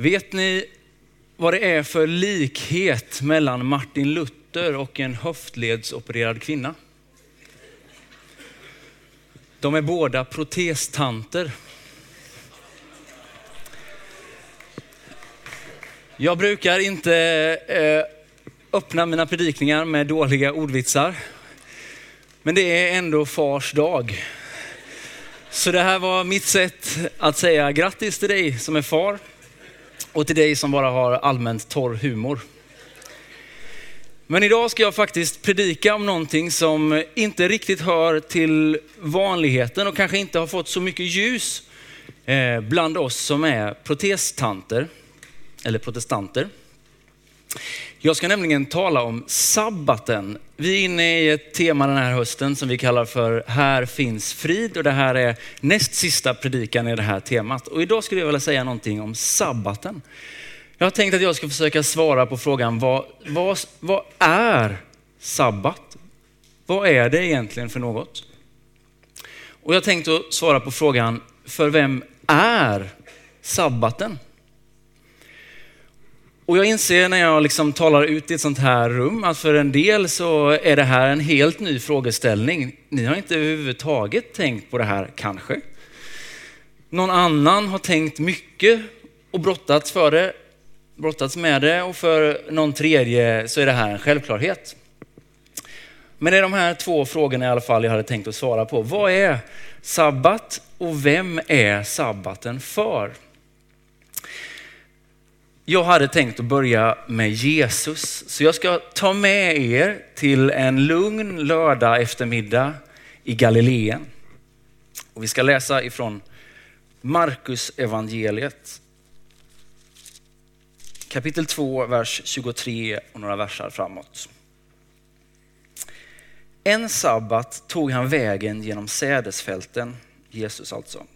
Vet ni vad det är för likhet mellan Martin Luther och en höftledsopererad kvinna? De är båda protestanter. Jag brukar inte eh, öppna mina predikningar med dåliga ordvitsar. Men det är ändå fars dag. Så det här var mitt sätt att säga grattis till dig som är far och till dig som bara har allmänt torr humor. Men idag ska jag faktiskt predika om någonting som inte riktigt hör till vanligheten och kanske inte har fått så mycket ljus eh, bland oss som är protestanter eller protestanter. Jag ska nämligen tala om sabbaten. Vi är inne i ett tema den här hösten som vi kallar för Här finns frid och det här är näst sista predikan i det här temat. Och idag skulle jag vilja säga någonting om sabbaten. Jag har tänkt att jag ska försöka svara på frågan vad, vad, vad är sabbat? Vad är det egentligen för något? Och jag tänkte svara på frågan, för vem är sabbaten? Och jag inser när jag liksom talar ut i ett sånt här rum att för en del så är det här en helt ny frågeställning. Ni har inte överhuvudtaget tänkt på det här kanske. Någon annan har tänkt mycket och brottats för det, brottats med det och för någon tredje så är det här en självklarhet. Men det är de här två frågorna i alla fall jag hade tänkt att svara på. Vad är sabbat och vem är sabbaten för? Jag hade tänkt att börja med Jesus, så jag ska ta med er till en lugn lördag eftermiddag i Galileen. Och vi ska läsa ifrån Markus evangeliet. Kapitel 2, vers 23 och några versar framåt. En sabbat tog han vägen genom sädesfälten, Jesus alltså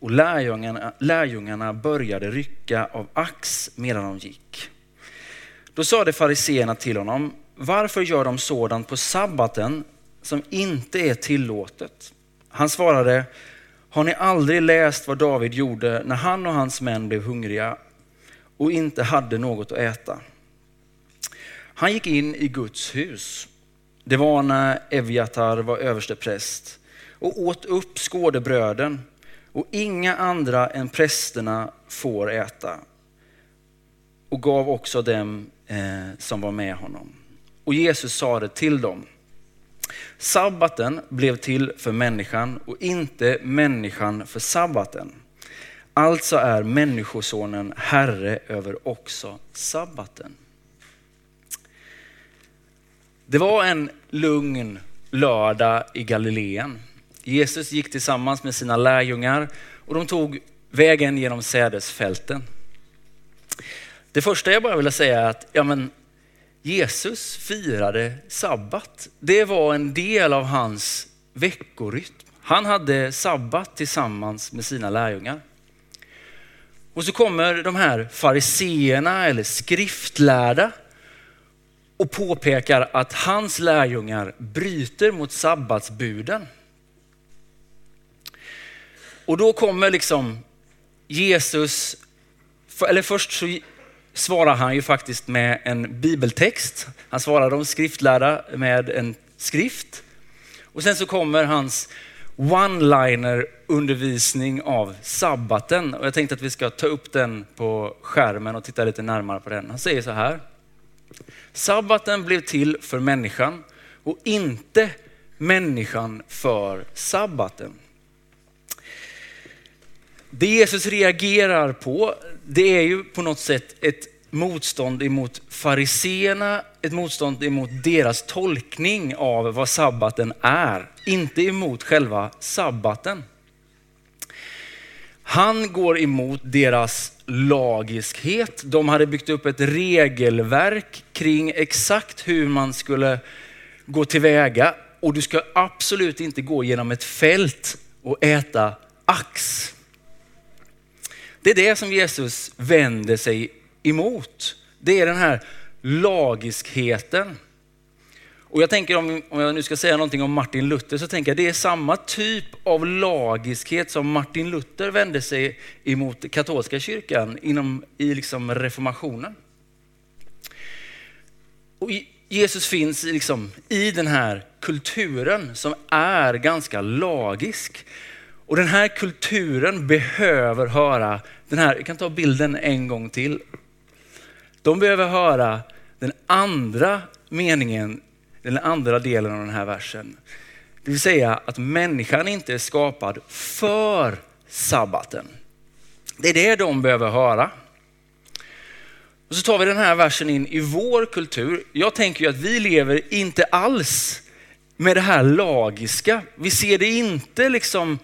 och lärjungarna, lärjungarna började rycka av ax medan de gick. Då sade fariseerna till honom, varför gör de sådant på sabbaten som inte är tillåtet? Han svarade, har ni aldrig läst vad David gjorde när han och hans män blev hungriga och inte hade något att äta? Han gick in i Guds hus. Det var när Eviatar var överstepräst och åt upp skådebröden och inga andra än prästerna får äta. Och gav också dem eh, som var med honom. Och Jesus sade till dem, sabbaten blev till för människan och inte människan för sabbaten. Alltså är människosonen herre över också sabbaten. Det var en lugn lördag i Galileen. Jesus gick tillsammans med sina lärjungar och de tog vägen genom sädesfälten. Det första jag bara vill säga är att ja, men Jesus firade sabbat. Det var en del av hans veckorytm. Han hade sabbat tillsammans med sina lärjungar. Och så kommer de här fariseerna eller skriftlärda och påpekar att hans lärjungar bryter mot sabbatsbuden. Och då kommer liksom Jesus, eller först så svarar han ju faktiskt med en bibeltext. Han svarar de skriftlärda med en skrift. Och sen så kommer hans one-liner undervisning av sabbaten. Och jag tänkte att vi ska ta upp den på skärmen och titta lite närmare på den. Han säger så här. Sabbaten blev till för människan och inte människan för sabbaten. Det Jesus reagerar på, det är ju på något sätt ett motstånd emot fariseerna, ett motstånd emot deras tolkning av vad sabbaten är, inte emot själva sabbaten. Han går emot deras lagiskhet. De hade byggt upp ett regelverk kring exakt hur man skulle gå tillväga och du ska absolut inte gå genom ett fält och äta ax. Det är det som Jesus vänder sig emot. Det är den här lagiskheten. Och jag tänker om, om jag nu ska säga någonting om Martin Luther så tänker jag det är samma typ av lagiskhet som Martin Luther vände sig emot katolska kyrkan inom, i liksom reformationen. Och Jesus finns liksom i den här kulturen som är ganska lagisk. Och den här kulturen behöver höra, den här, jag kan ta bilden en gång till. De behöver höra den andra meningen, den andra delen av den här versen. Det vill säga att människan inte är skapad för sabbaten. Det är det de behöver höra. Och så tar vi den här versen in i vår kultur. Jag tänker ju att vi lever inte alls med det här lagiska. Vi ser det inte liksom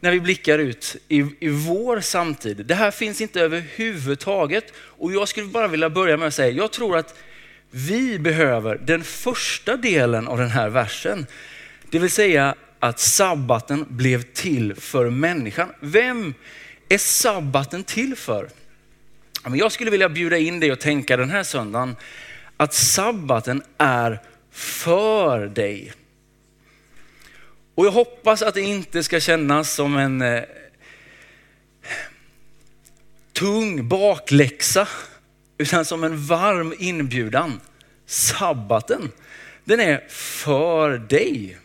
när vi blickar ut i, i vår samtid. Det här finns inte överhuvudtaget. Och jag skulle bara vilja börja med att säga, jag tror att vi behöver den första delen av den här versen. Det vill säga att sabbaten blev till för människan. Vem är sabbaten till för? Jag skulle vilja bjuda in dig och tänka den här söndagen att sabbaten är för dig. Och jag hoppas att det inte ska kännas som en eh, tung bakläxa, utan som en varm inbjudan. Sabbaten, den är för dig.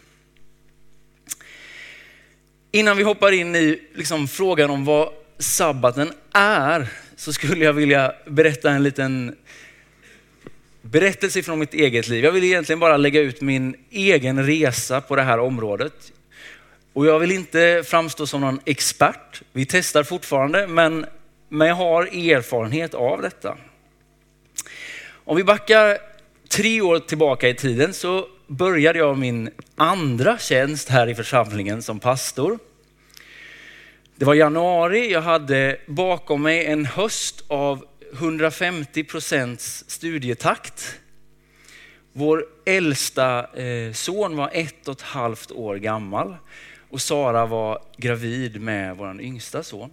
Innan vi hoppar in i liksom frågan om vad sabbaten är, så skulle jag vilja berätta en liten berättelse från mitt eget liv. Jag vill egentligen bara lägga ut min egen resa på det här området. Och jag vill inte framstå som någon expert. Vi testar fortfarande, men, men jag har erfarenhet av detta. Om vi backar tre år tillbaka i tiden så började jag min andra tjänst här i församlingen som pastor. Det var januari, jag hade bakom mig en höst av 150 procents studietakt. Vår äldsta eh, son var ett och ett halvt år gammal och Sara var gravid med vår yngsta son.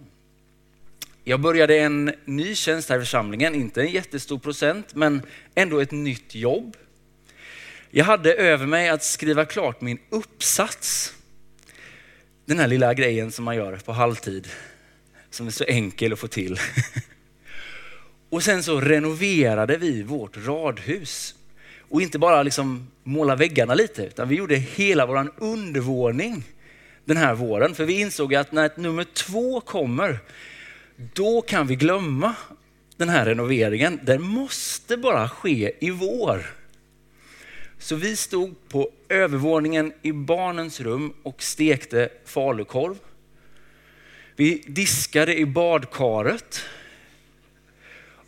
Jag började en ny tjänst här i församlingen, inte en jättestor procent, men ändå ett nytt jobb. Jag hade över mig att skriva klart min uppsats. Den här lilla grejen som man gör på halvtid, som är så enkel att få till. Och sen så renoverade vi vårt radhus. Och inte bara liksom måla väggarna lite, utan vi gjorde hela vår undervåning den här våren. För vi insåg att när nummer två kommer, då kan vi glömma den här renoveringen. Den måste bara ske i vår. Så vi stod på övervåningen i barnens rum och stekte falukorv. Vi diskade i badkaret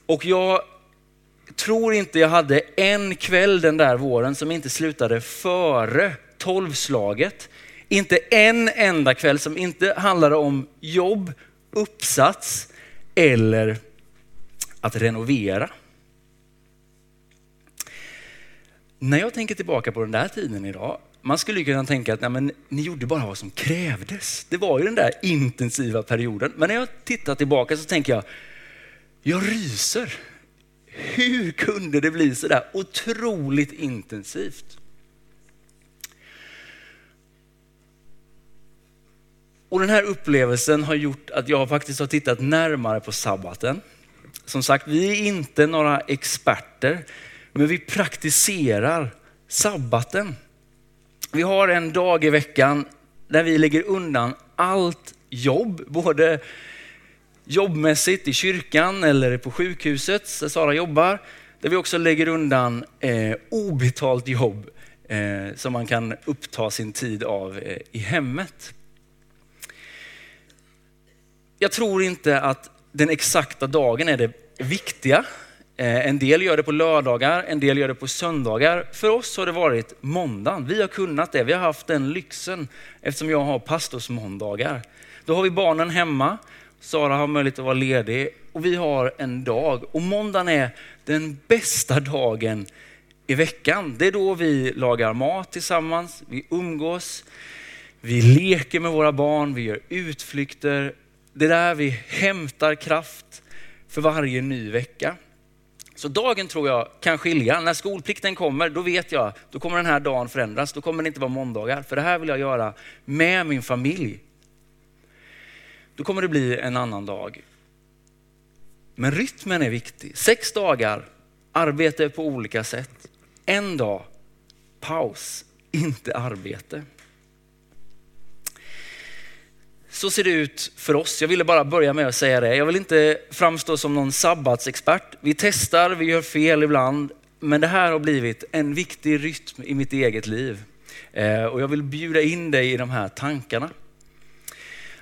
och jag tror inte jag hade en kväll den där våren som inte slutade före tolvslaget. Inte en enda kväll som inte handlade om jobb, uppsats eller att renovera. När jag tänker tillbaka på den där tiden idag, man skulle kunna tänka att nej, men, ni gjorde bara vad som krävdes. Det var ju den där intensiva perioden. Men när jag tittar tillbaka så tänker jag, jag ryser. Hur kunde det bli så där otroligt intensivt? Och den här upplevelsen har gjort att jag faktiskt har tittat närmare på sabbaten. Som sagt, vi är inte några experter, men vi praktiserar sabbaten. Vi har en dag i veckan där vi lägger undan allt jobb, både jobbmässigt i kyrkan eller på sjukhuset där Sara jobbar. Där vi också lägger undan eh, obetalt jobb eh, som man kan uppta sin tid av eh, i hemmet. Jag tror inte att den exakta dagen är det viktiga. Eh, en del gör det på lördagar, en del gör det på söndagar. För oss har det varit måndagen. Vi har kunnat det. Vi har haft den lyxen eftersom jag har pastorsmåndagar. Då har vi barnen hemma Sara har möjlighet att vara ledig och vi har en dag. Och måndagen är den bästa dagen i veckan. Det är då vi lagar mat tillsammans, vi umgås, vi leker med våra barn, vi gör utflykter. Det är där vi hämtar kraft för varje ny vecka. Så dagen tror jag kan skilja. När skolplikten kommer, då vet jag, då kommer den här dagen förändras. Då kommer det inte vara måndagar, för det här vill jag göra med min familj. Då kommer det bli en annan dag. Men rytmen är viktig. Sex dagar, arbete på olika sätt. En dag, paus, inte arbete. Så ser det ut för oss. Jag ville bara börja med att säga det. Jag vill inte framstå som någon sabbatsexpert. Vi testar, vi gör fel ibland, men det här har blivit en viktig rytm i mitt eget liv. Eh, och jag vill bjuda in dig i de här tankarna.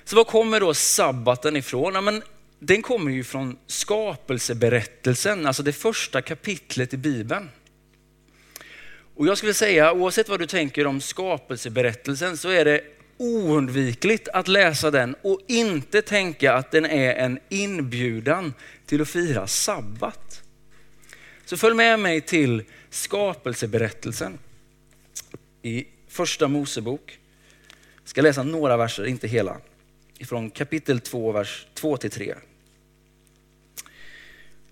Så var kommer då sabbaten ifrån? Ja, men den kommer ju från skapelseberättelsen, alltså det första kapitlet i Bibeln. Och jag skulle säga, oavsett vad du tänker om skapelseberättelsen, så är det oundvikligt att läsa den och inte tänka att den är en inbjudan till att fira sabbat. Så följ med mig till skapelseberättelsen i första Mosebok. Jag ska läsa några verser, inte hela. Ifrån kapitel 2, vers 2 till 3.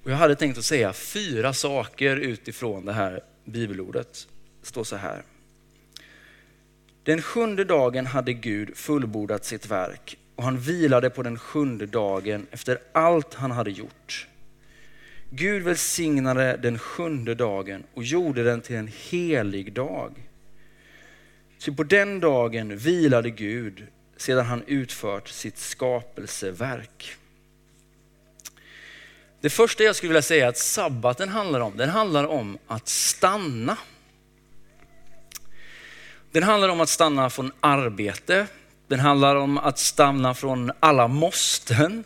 Och jag hade tänkt att säga fyra saker utifrån det här bibelordet. Det står så här. Den sjunde dagen hade Gud fullbordat sitt verk och han vilade på den sjunde dagen efter allt han hade gjort. Gud välsignade den sjunde dagen och gjorde den till en helig dag. Så på den dagen vilade Gud sedan han utfört sitt skapelseverk. Det första jag skulle vilja säga att sabbaten handlar om, den handlar om att stanna. Den handlar om att stanna från arbete. Den handlar om att stanna från alla måsten.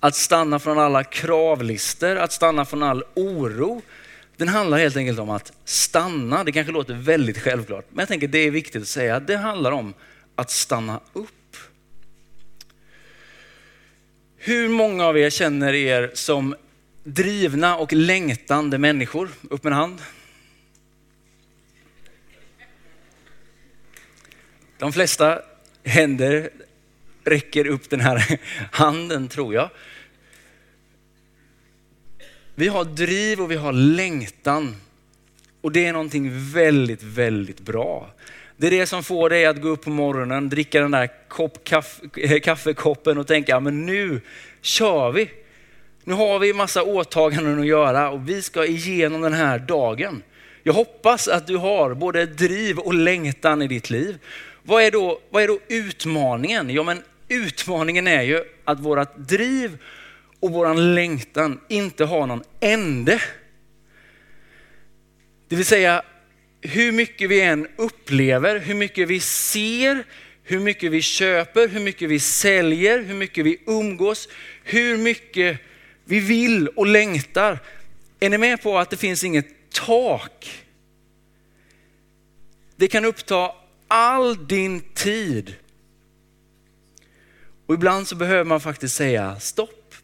Att stanna från alla kravlister, att stanna från all oro. Den handlar helt enkelt om att stanna. Det kanske låter väldigt självklart, men jag tänker det är viktigt att säga. Det handlar om att stanna upp. Hur många av er känner er som drivna och längtande människor? Upp med en hand. De flesta händer räcker upp den här handen tror jag. Vi har driv och vi har längtan. Och det är någonting väldigt, väldigt bra. Det är det som får dig att gå upp på morgonen, dricka den där kopp, kaffe, eh, kaffekoppen och tänka, men nu kör vi. Nu har vi massa åtaganden att göra och vi ska igenom den här dagen. Jag hoppas att du har både driv och längtan i ditt liv. Vad är då, vad är då utmaningen? Ja, men utmaningen är ju att vårat driv och våran längtan inte har någon ände. Det vill säga, hur mycket vi än upplever, hur mycket vi ser, hur mycket vi köper, hur mycket vi säljer, hur mycket vi umgås, hur mycket vi vill och längtar. Är ni med på att det finns inget tak? Det kan uppta all din tid. Och ibland så behöver man faktiskt säga stopp.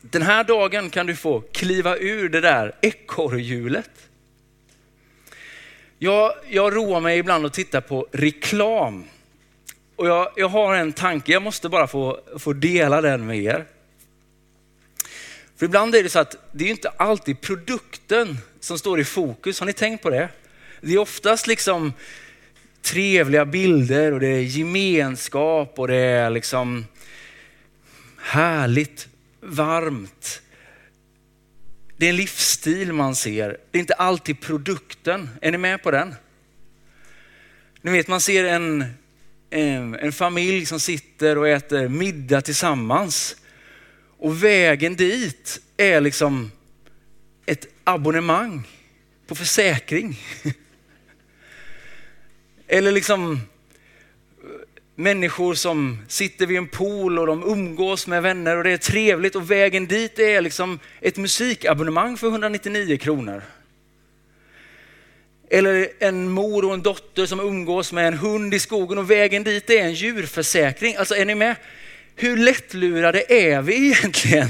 Den här dagen kan du få kliva ur det där ekorrhjulet. Jag, jag roar mig ibland att titta på reklam. Och jag, jag har en tanke, jag måste bara få, få dela den med er. För ibland är det så att det är inte alltid produkten som står i fokus. Har ni tänkt på det? Det är oftast liksom trevliga bilder och det är gemenskap och det är liksom härligt, varmt. Det är en livsstil man ser. Det är inte alltid produkten. Är ni med på den? Ni vet man ser en, en, en familj som sitter och äter middag tillsammans. Och vägen dit är liksom ett abonnemang på försäkring. Eller liksom människor som sitter vid en pool och de umgås med vänner och det är trevligt och vägen dit är liksom ett musikabonnemang för 199 kronor. Eller en mor och en dotter som umgås med en hund i skogen och vägen dit är en djurförsäkring. Alltså är ni med? Hur lättlurade är vi egentligen?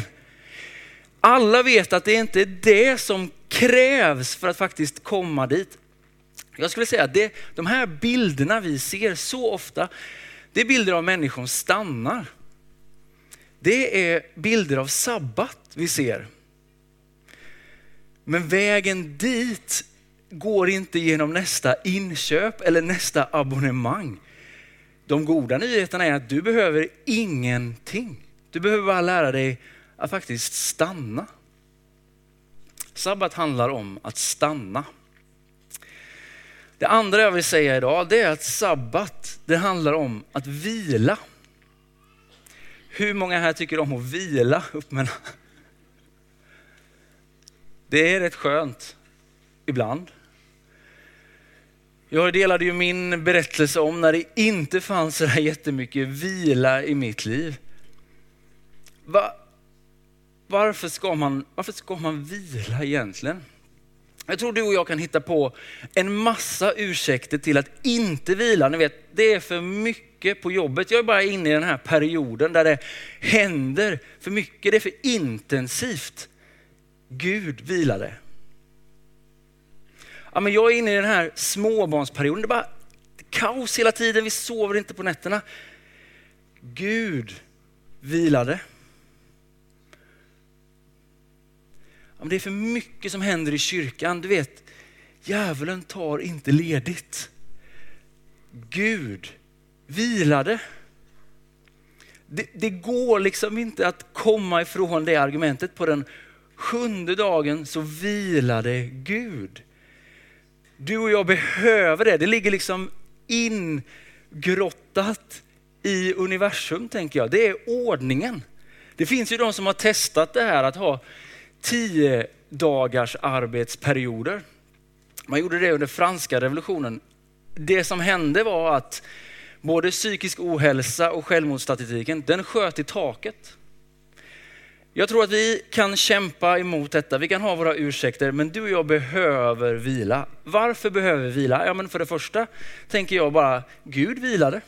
Alla vet att det inte är det som krävs för att faktiskt komma dit. Jag skulle säga att det, de här bilderna vi ser så ofta, det är bilder av människor som stannar. Det är bilder av sabbat vi ser. Men vägen dit går inte genom nästa inköp eller nästa abonnemang. De goda nyheterna är att du behöver ingenting. Du behöver bara lära dig att faktiskt stanna. Sabbat handlar om att stanna. Det andra jag vill säga idag det är att sabbat, det handlar om att vila. Hur många här tycker om att vila? Upp med Det är rätt skönt ibland. Jag delade ju min berättelse om när det inte fanns så här jättemycket vila i mitt liv. Va? Varför, ska man, varför ska man vila egentligen? Jag tror du och jag kan hitta på en massa ursäkter till att inte vila. Ni vet, det är för mycket på jobbet. Jag är bara inne i den här perioden där det händer för mycket. Det är för intensivt. Gud vilade. Ja, men jag är inne i den här småbarnsperioden. Det är bara kaos hela tiden. Vi sover inte på nätterna. Gud vilade. Ja, det är för mycket som händer i kyrkan. Du vet, djävulen tar inte ledigt. Gud vilade. Det, det, går liksom inte att komma ifrån det argumentet. På den sjunde dagen så vilade Gud. Du och jag behöver det. Det ligger liksom ingrottat i universum tänker jag. Det är ordningen. Det finns ju de som har testat det här att ha tio dagars arbetsperioder. Man gjorde det under franska revolutionen. Det som hände var att både psykisk ohälsa och självmordsstatistiken, den sköt i taket. Jag tror att vi kan kämpa emot detta. Vi kan ha våra ursäkter, men du och jag behöver vila. Varför behöver vi vila? Ja, men för det första tänker jag bara, Gud vilade.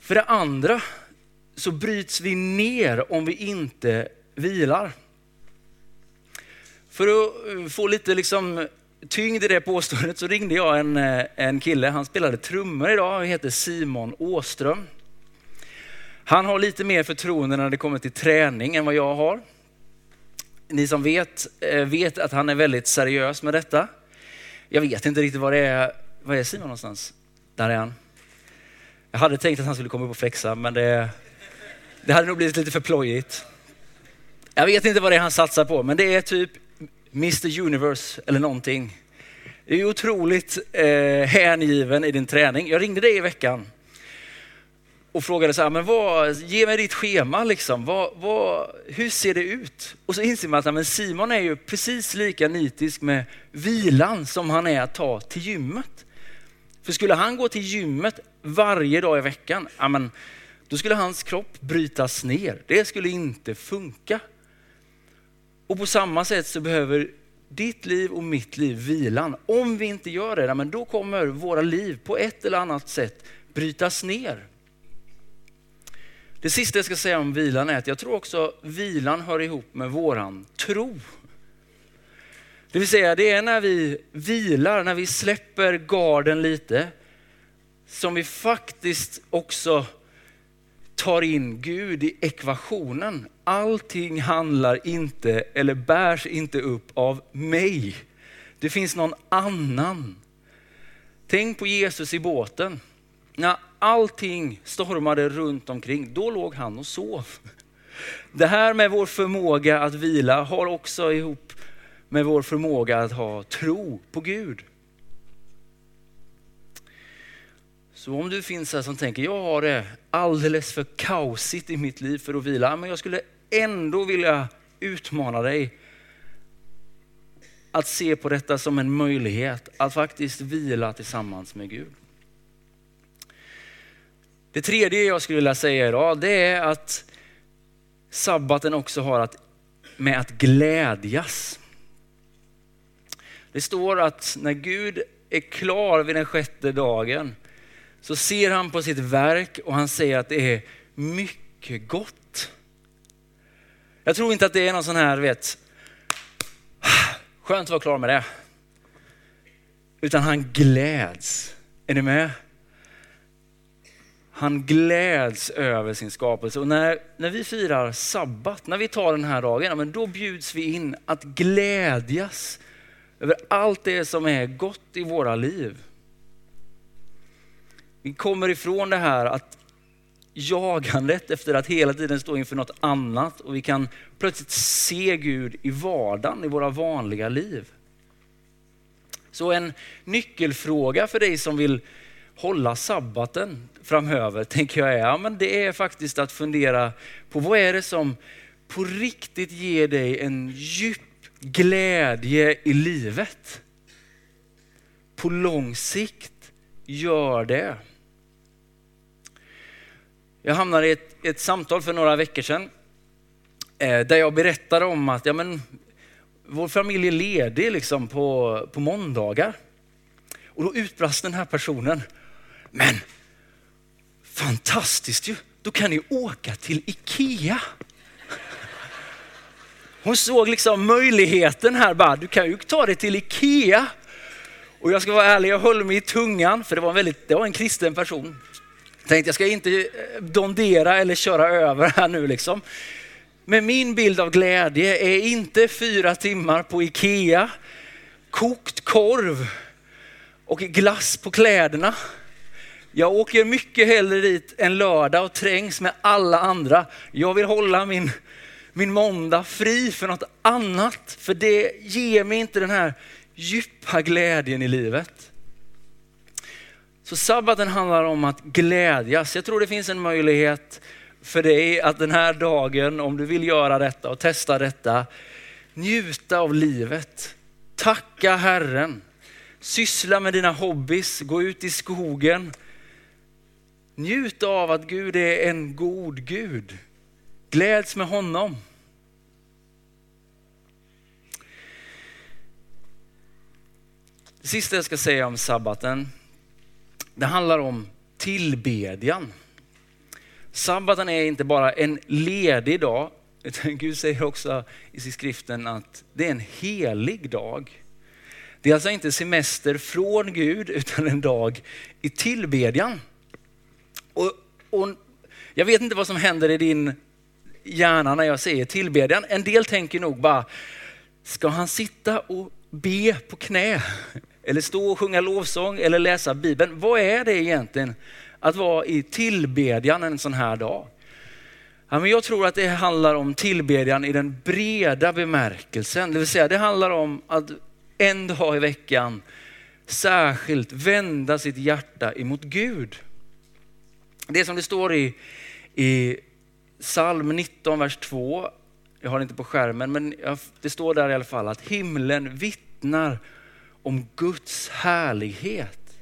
För det andra så bryts vi ner om vi inte vilar. För att eh, få lite liksom tyngd i det påståendet så ringde jag en, eh, en kille, han spelade trummor idag, han heter Simon Åström. Han har lite mer förtroende när det kommer till träning än vad jag har. Ni som vet, eh, vet att han är väldigt seriös med detta. Jag vet inte riktigt var det är. Var är Simon någonstans? Där är han. Jag hade tänkt att han skulle komma upp och flexa, men det, det hade nog blivit lite för plojigt. Jag vet inte vad det är han satsar på, men det är typ Mr Universe eller någonting. Du är otroligt eh, hängiven i din träning. Jag ringde dig i veckan och frågade så här, men vad, ge mig ditt schema liksom. Vad, vad, hur ser det ut? Och så inser man att men Simon är ju precis lika nitisk med vilan som han är att ta till gymmet. För skulle han gå till gymmet varje dag i veckan, ja, men, då skulle hans kropp brytas ner. Det skulle inte funka. Och på samma sätt så behöver ditt liv och mitt liv vilan. Om vi inte gör det, men då kommer våra liv på ett eller annat sätt brytas ner. Det sista jag ska säga om vilan är att jag tror också vilan hör ihop med våran tro. Det vill säga det är när vi vilar, när vi släpper garden lite, som vi faktiskt också tar in Gud i ekvationen. Allting handlar inte eller bärs inte upp av mig. Det finns någon annan. Tänk på Jesus i båten. När allting stormade runt omkring, då låg han och sov. Det här med vår förmåga att vila har också ihop med vår förmåga att ha tro på Gud. Så om du finns här som tänker, jag har det alldeles för kaosigt i mitt liv för att vila, men jag skulle ändå vilja utmana dig att se på detta som en möjlighet att faktiskt vila tillsammans med Gud. Det tredje jag skulle vilja säga idag, det är att sabbaten också har att, med att glädjas. Det står att när Gud är klar vid den sjätte dagen så ser han på sitt verk och han säger att det är mycket gott. Jag tror inte att det är någon sån här, vet, skönt att vara klar med det. Utan han gläds. Är ni med? Han gläds över sin skapelse. Och när, när vi firar sabbat, när vi tar den här dagen, men då bjuds vi in att glädjas över allt det som är gott i våra liv. Vi kommer ifrån det här att jagandet efter att hela tiden stå inför något annat och vi kan plötsligt se Gud i vardagen, i våra vanliga liv. Så en nyckelfråga för dig som vill hålla sabbaten framöver, tänker jag är, ja, men det är faktiskt att fundera på vad är det som på riktigt ger dig en djup glädje i livet. På lång sikt, gör det. Jag hamnade i ett, ett samtal för några veckor sedan eh, där jag berättade om att ja, men, vår familj är ledig liksom på, på måndagar. Och då utbrast den här personen, men fantastiskt ju, då kan ni åka till Ikea. Hon såg liksom möjligheten här, bara, du kan ju ta dig till Ikea. Och jag ska vara ärlig, jag höll mig i tungan, för det var en, väldigt, det var en kristen person. Jag tänkte jag ska inte eh, dondera eller köra över här nu liksom. Men min bild av glädje är inte fyra timmar på Ikea, kokt korv och glass på kläderna. Jag åker mycket hellre dit en lördag och trängs med alla andra. Jag vill hålla min, min måndag fri för något annat, för det ger mig inte den här djupa glädjen i livet. Så sabbaten handlar om att glädjas. Jag tror det finns en möjlighet för dig att den här dagen, om du vill göra detta och testa detta, njuta av livet. Tacka Herren. Syssla med dina hobbys, gå ut i skogen. Njut av att Gud är en god Gud. Gläds med honom. Det sista jag ska säga om sabbaten, det handlar om tillbedjan. Sabbaten är inte bara en ledig dag, utan Gud säger också i skriften att det är en helig dag. Det är alltså inte semester från Gud, utan en dag i tillbedjan. Och, och jag vet inte vad som händer i din hjärna när jag säger tillbedjan. En del tänker nog bara, ska han sitta och be på knä? Eller stå och sjunga lovsång eller läsa Bibeln. Vad är det egentligen att vara i tillbedjan en sån här dag? Ja, men jag tror att det handlar om tillbedjan i den breda bemärkelsen. Det vill säga det handlar om att en dag i veckan särskilt vända sitt hjärta emot Gud. Det som det står i, i psalm 19, vers 2. Jag har det inte på skärmen, men det står där i alla fall att himlen vittnar om Guds härlighet.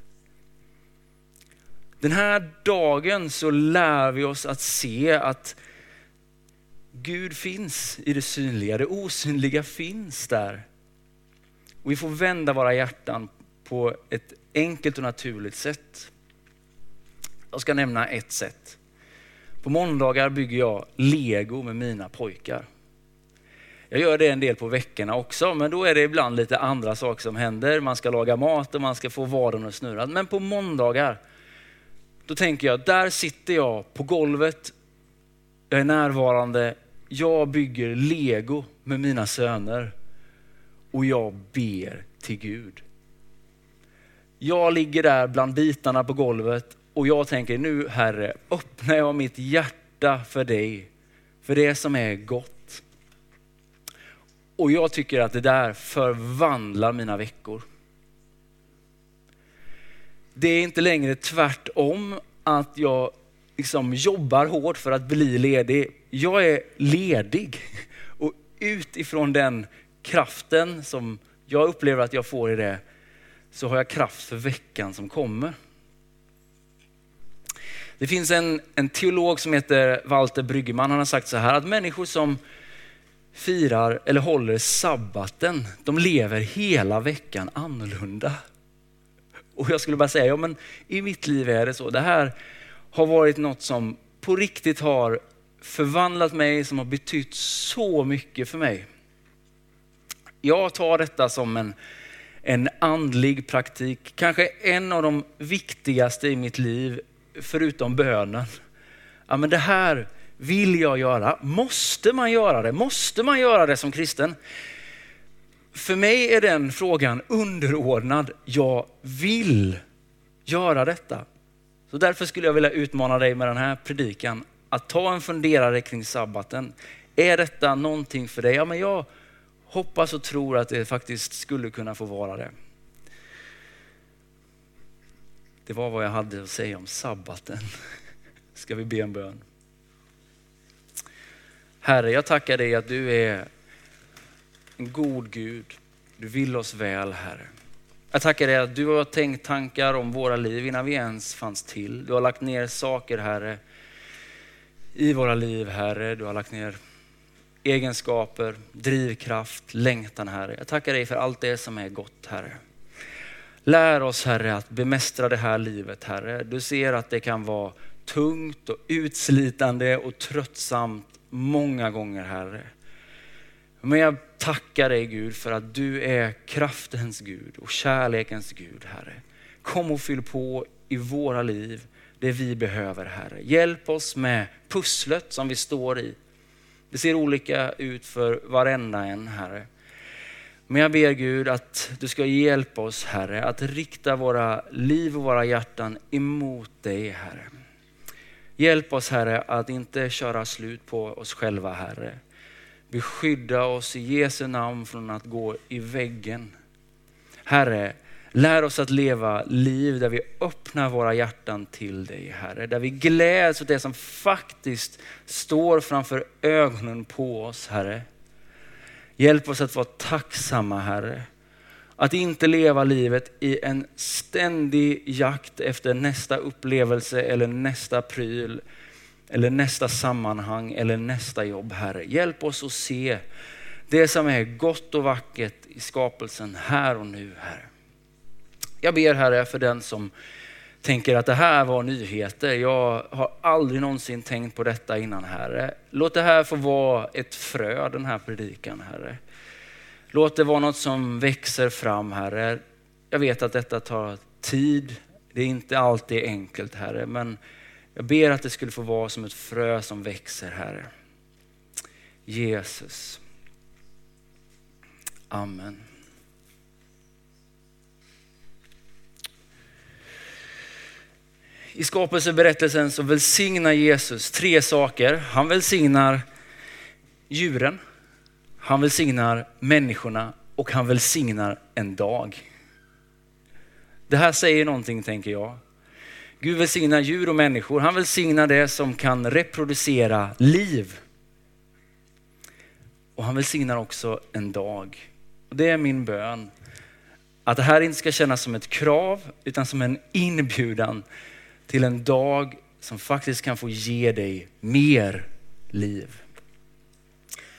Den här dagen så lär vi oss att se att Gud finns i det synliga, det osynliga finns där. Och vi får vända våra hjärtan på ett enkelt och naturligt sätt. Jag ska nämna ett sätt. På måndagar bygger jag lego med mina pojkar. Jag gör det en del på veckorna också, men då är det ibland lite andra saker som händer. Man ska laga mat och man ska få vardagen att snurra. Men på måndagar, då tänker jag, där sitter jag på golvet, jag är närvarande, jag bygger lego med mina söner och jag ber till Gud. Jag ligger där bland bitarna på golvet och jag tänker nu Herre, öppnar jag mitt hjärta för dig, för det som är gott. Och jag tycker att det där förvandlar mina veckor. Det är inte längre tvärtom att jag liksom jobbar hårt för att bli ledig. Jag är ledig och utifrån den kraften som jag upplever att jag får i det så har jag kraft för veckan som kommer. Det finns en, en teolog som heter Walter Bryggeman. Han har sagt så här att människor som firar eller håller sabbaten, de lever hela veckan annorlunda. Och jag skulle bara säga, ja men i mitt liv är det så. Det här har varit något som på riktigt har förvandlat mig, som har betytt så mycket för mig. Jag tar detta som en, en andlig praktik, kanske en av de viktigaste i mitt liv förutom bönen. Ja, men det här vill jag göra. Måste man göra det? Måste man göra det som kristen? För mig är den frågan underordnad. Jag vill göra detta. Så därför skulle jag vilja utmana dig med den här predikan att ta en funderare kring sabbaten. Är detta någonting för dig? Ja, men jag hoppas och tror att det faktiskt skulle kunna få vara det. Det var vad jag hade att säga om sabbaten. Ska vi be en bön? Herre, jag tackar dig att du är en god Gud. Du vill oss väl, Herre. Jag tackar dig att du har tänkt tankar om våra liv innan vi ens fanns till. Du har lagt ner saker, Herre, i våra liv, Herre. Du har lagt ner egenskaper, drivkraft, längtan, Herre. Jag tackar dig för allt det som är gott, Herre. Lär oss, Herre, att bemästra det här livet, Herre. Du ser att det kan vara tungt och utslitande och tröttsamt många gånger, Herre. Men jag tackar dig Gud för att du är kraftens Gud och kärlekens Gud, Herre. Kom och fyll på i våra liv det vi behöver, Herre. Hjälp oss med pusslet som vi står i. Det ser olika ut för varenda en, Herre. Men jag ber Gud att du ska hjälpa oss, Herre, att rikta våra liv och våra hjärtan emot dig, Herre. Hjälp oss, Herre, att inte köra slut på oss själva, Herre. Beskydda oss i Jesu namn från att gå i väggen. Herre, lär oss att leva liv där vi öppnar våra hjärtan till dig, Herre. Där vi gläds åt det som faktiskt står framför ögonen på oss, Herre. Hjälp oss att vara tacksamma, Herre. Att inte leva livet i en ständig jakt efter nästa upplevelse eller nästa pryl eller nästa sammanhang eller nästa jobb, Herre. Hjälp oss att se det som är gott och vackert i skapelsen här och nu, Herre. Jag ber Herre för den som tänker att det här var nyheter. Jag har aldrig någonsin tänkt på detta innan Herre. Låt det här få vara ett frö, den här predikan Herre. Låt det vara något som växer fram Herre. Jag vet att detta tar tid. Det är inte alltid enkelt Herre, men jag ber att det skulle få vara som ett frö som växer Herre. Jesus. Amen. I skapelseberättelsen så välsignar Jesus tre saker. Han välsignar djuren, han välsignar människorna och han välsignar en dag. Det här säger någonting tänker jag. Gud välsignar djur och människor. Han välsignar det som kan reproducera liv. Och han välsignar också en dag. Och det är min bön. Att det här inte ska kännas som ett krav utan som en inbjudan till en dag som faktiskt kan få ge dig mer liv.